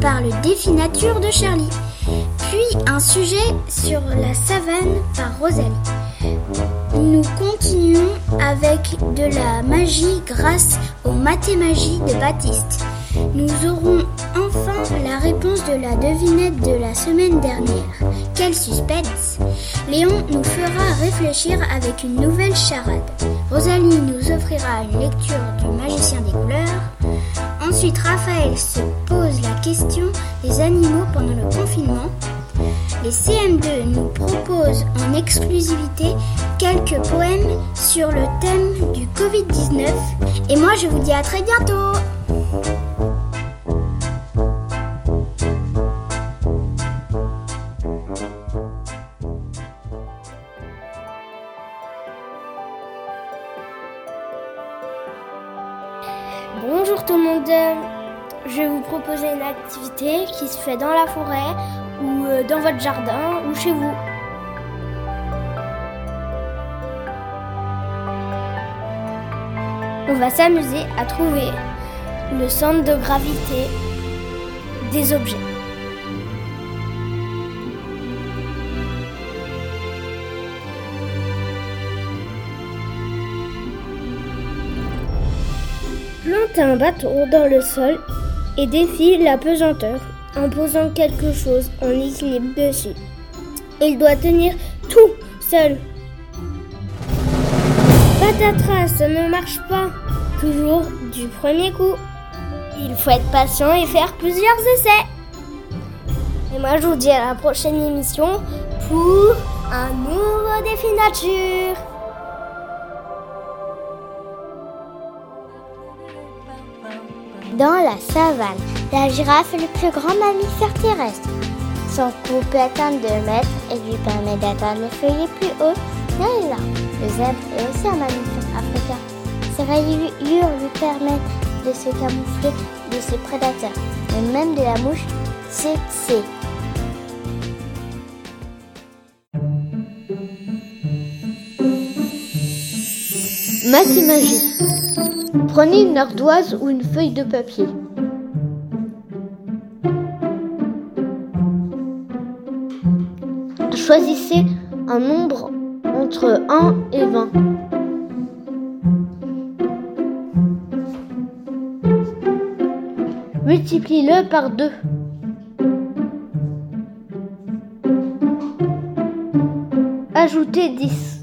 par le défi nature de Charlie. Puis un sujet sur la savane par Rosalie. Nous continuons avec de la magie grâce aux mathémagies de Baptiste. Nous aurons enfin la réponse de la devinette de la semaine dernière. Quel suspense Léon nous fera réfléchir avec une nouvelle charade. Rosalie nous offrira une lecture du magicien des couleurs. Ensuite, Raphaël se pose la question des animaux pendant le confinement. Les CM2 nous proposent en exclusivité quelques poèmes sur le thème du Covid-19. Et moi, je vous dis à très bientôt qui se fait dans la forêt ou euh, dans votre jardin ou chez vous. On va s'amuser à trouver le centre de gravité des objets. Plante un bâton dans le sol et défie la pesanteur en posant quelque chose en équilibre dessus. Il doit tenir tout seul. Patatras, ça ne marche pas. Toujours du premier coup. Il faut être patient et faire plusieurs essais. Et moi, je vous dis à la prochaine émission pour un nouveau défi nature. Dans la savane, la girafe est le plus grand mammifère terrestre. Son cou peut atteindre 2 mètres et lui permet d'atteindre les feuilles plus haut dans les. Le zèbre est aussi un mammifère africain. Ses rayures lui permettent de se camoufler de ses prédateurs, et même de la mouche tsetse. Mathémagie. Prenez une ardoise ou une feuille de papier. Choisissez un nombre entre 1 et 20. Multiplie-le par 2. Ajoutez 10.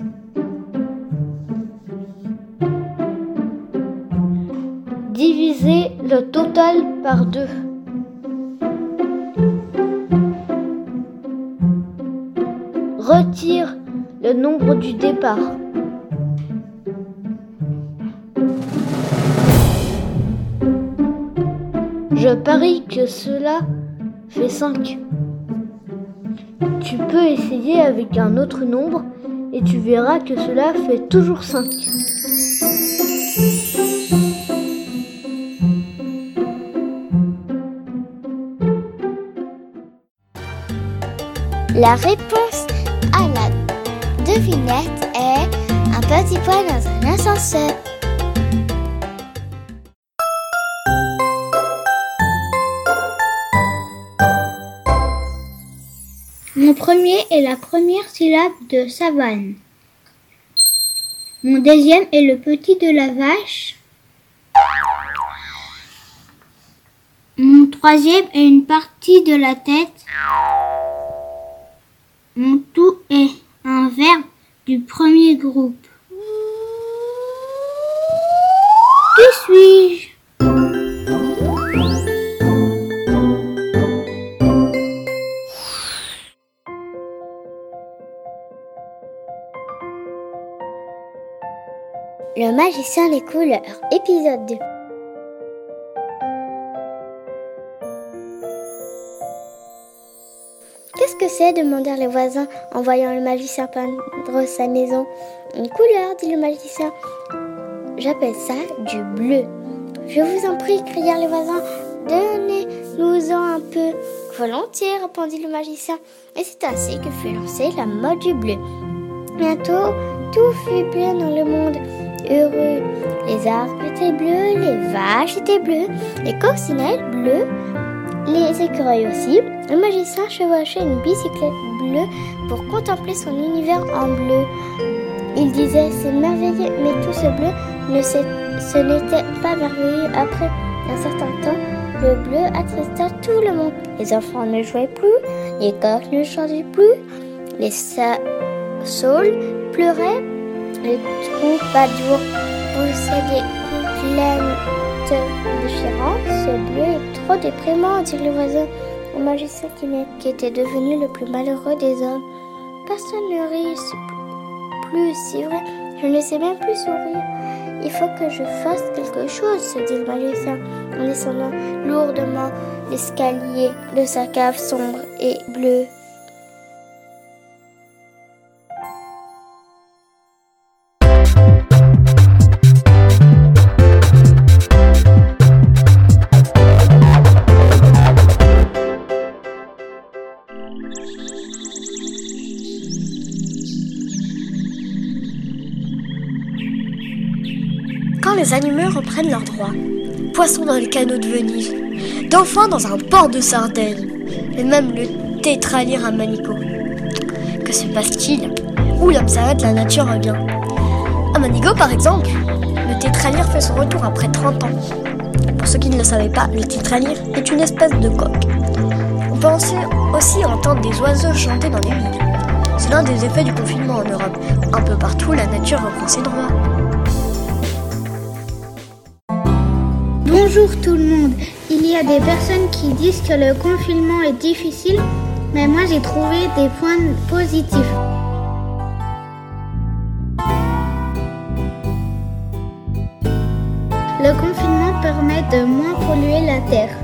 Le total par 2. Retire le nombre du départ. Je parie que cela fait 5. Tu peux essayer avec un autre nombre et tu verras que cela fait toujours 5. La réponse à la devinette est un petit point dans un ascenseur. Mon premier est la première syllabe de savane. Mon deuxième est le petit de la vache. Mon troisième est une partie de la tête. Mon tout est un verbe du premier groupe. Qui suis-je? Le magicien des couleurs, épisode 2. Qu'est-ce que c'est demandèrent les voisins en voyant le magicien peindre sa maison. Une couleur, dit le magicien. J'appelle ça du bleu. Je vous en prie, crièrent les voisins, donnez-nous-en un peu. Volontiers, répondit le magicien. Et c'est ainsi que fut lancée la mode du bleu. Bientôt, tout fut bleu dans le monde. Heureux, les arbres étaient bleus, les vaches étaient bleues, les coccinelles bleues, les écureuils aussi. Le magicien chevauchait une bicyclette bleue pour contempler son univers en bleu. Il disait c'est merveilleux, mais tout ce bleu, ne ce n'était pas merveilleux. Après un certain temps, le bleu attrista tout le monde. Les enfants ne jouaient plus, les coqs ne chantaient plus, les saules pleuraient, les troubadours poussaient des plaintes déchirantes. Ce bleu trop déprimant, dit le voisin au magicien qui était devenu le plus malheureux des hommes. Personne ne rit plus, c'est vrai, je ne sais même plus sourire. Il faut que je fasse quelque chose, se dit le magicien en descendant lourdement l'escalier de sa cave sombre et bleue. Reprennent leurs droits, poissons dans les canaux de Venise, dauphins dans un port de Sardaigne, et même le tétralire à Manico. Que se passe-t-il? Où l'homme s'arrête, la nature revient? À Manico, par exemple, le tétralire fait son retour après 30 ans. Pour ceux qui ne le savaient pas, le tétralire est une espèce de coq. On peut aussi entendre des oiseaux chanter dans les villes. C'est l'un des effets du confinement en Europe. Un peu partout, la nature reprend ses droits. Bonjour tout le monde. Il y a des personnes qui disent que le confinement est difficile, mais moi j'ai trouvé des points positifs. Le confinement permet de moins polluer la terre.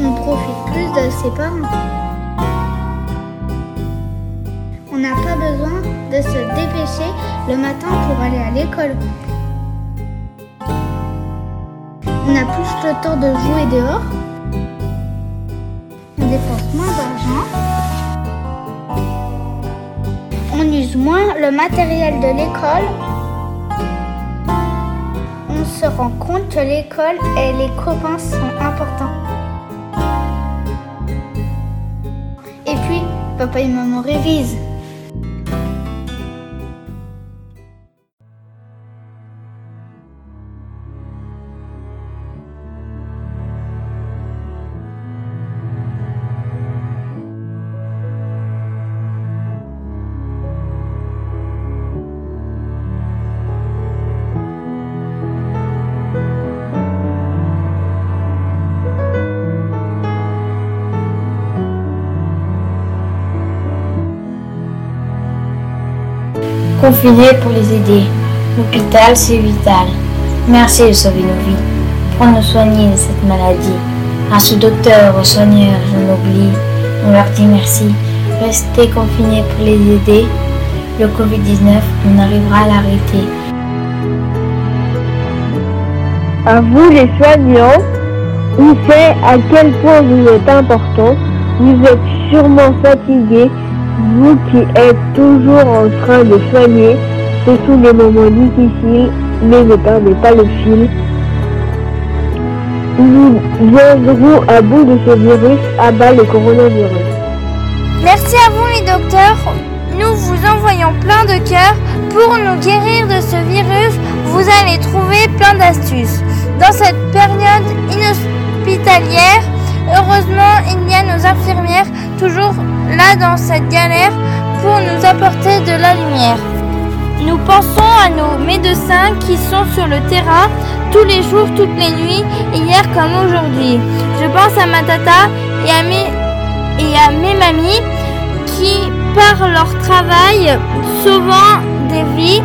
On profite plus de ses parents. On n'a pas besoin de se dépêcher le matin pour aller à l'école. On a plus le temps de jouer dehors. On dépense moins d'argent. On use moins le matériel de l'école. On se rend compte que l'école et les copains sont importants. Et puis, papa et maman révisent. Confinés pour les aider. L'hôpital, c'est vital. Merci de sauver nos vies. Pour nous soigner de cette maladie. Grâce aux docteurs, aux soigneurs, je m'oublie. On leur dit merci. Restez confinés pour les aider. Le Covid-19, on arrivera à l'arrêter. À vous les soignants, on sait à quel point vous êtes importants. Vous êtes sûrement fatigués vous qui êtes toujours en train de soigner, ce sont des moments difficiles, mais ne perdez pas le fil. Nous viendrons à bout de ce virus, à bas le coronavirus. Merci à vous les docteurs. Nous vous envoyons plein de cœur. Pour nous guérir de ce virus, vous allez trouver plein d'astuces. Dans cette période inhospitalière, heureusement, il y a nos infirmières toujours là dans cette galère pour nous apporter de la lumière. Nous pensons à nos médecins qui sont sur le terrain tous les jours, toutes les nuits, hier comme aujourd'hui. Je pense à ma tata et à mes, et à mes mamies qui, par leur travail, sauvant des vies,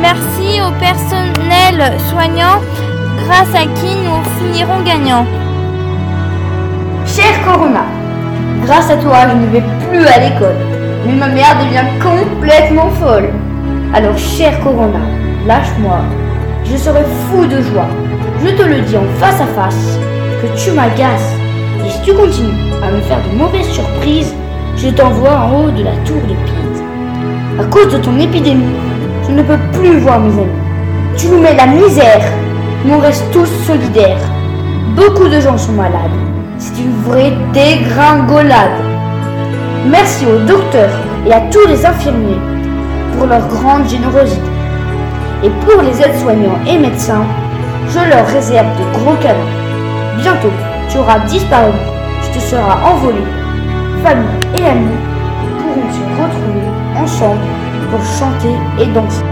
merci au personnel soignant grâce à qui nous finirons gagnants. Cher Corona, grâce à toi, je ne vais plus à l'école. Mais ma mère devient complètement folle. Alors, cher Corona, lâche-moi. Je serai fou de joie. Je te le dis en face à face que tu m'agaces. Et si tu continues à me faire de mauvaises surprises, je t'envoie en haut de la tour de Pise. À cause de ton épidémie, je ne peux plus voir mes amis. Tu nous mets la misère, mais on reste tous solidaires. Beaucoup de gens sont malades. C'est une vraie dégringolade. Merci aux docteurs et à tous les infirmiers pour leur grande générosité. Et pour les aides-soignants et médecins, je leur réserve de gros cadeaux. Bientôt, tu auras disparu, tu te seras envolé. Famille et amis pourront se retrouver ensemble pour chanter et danser.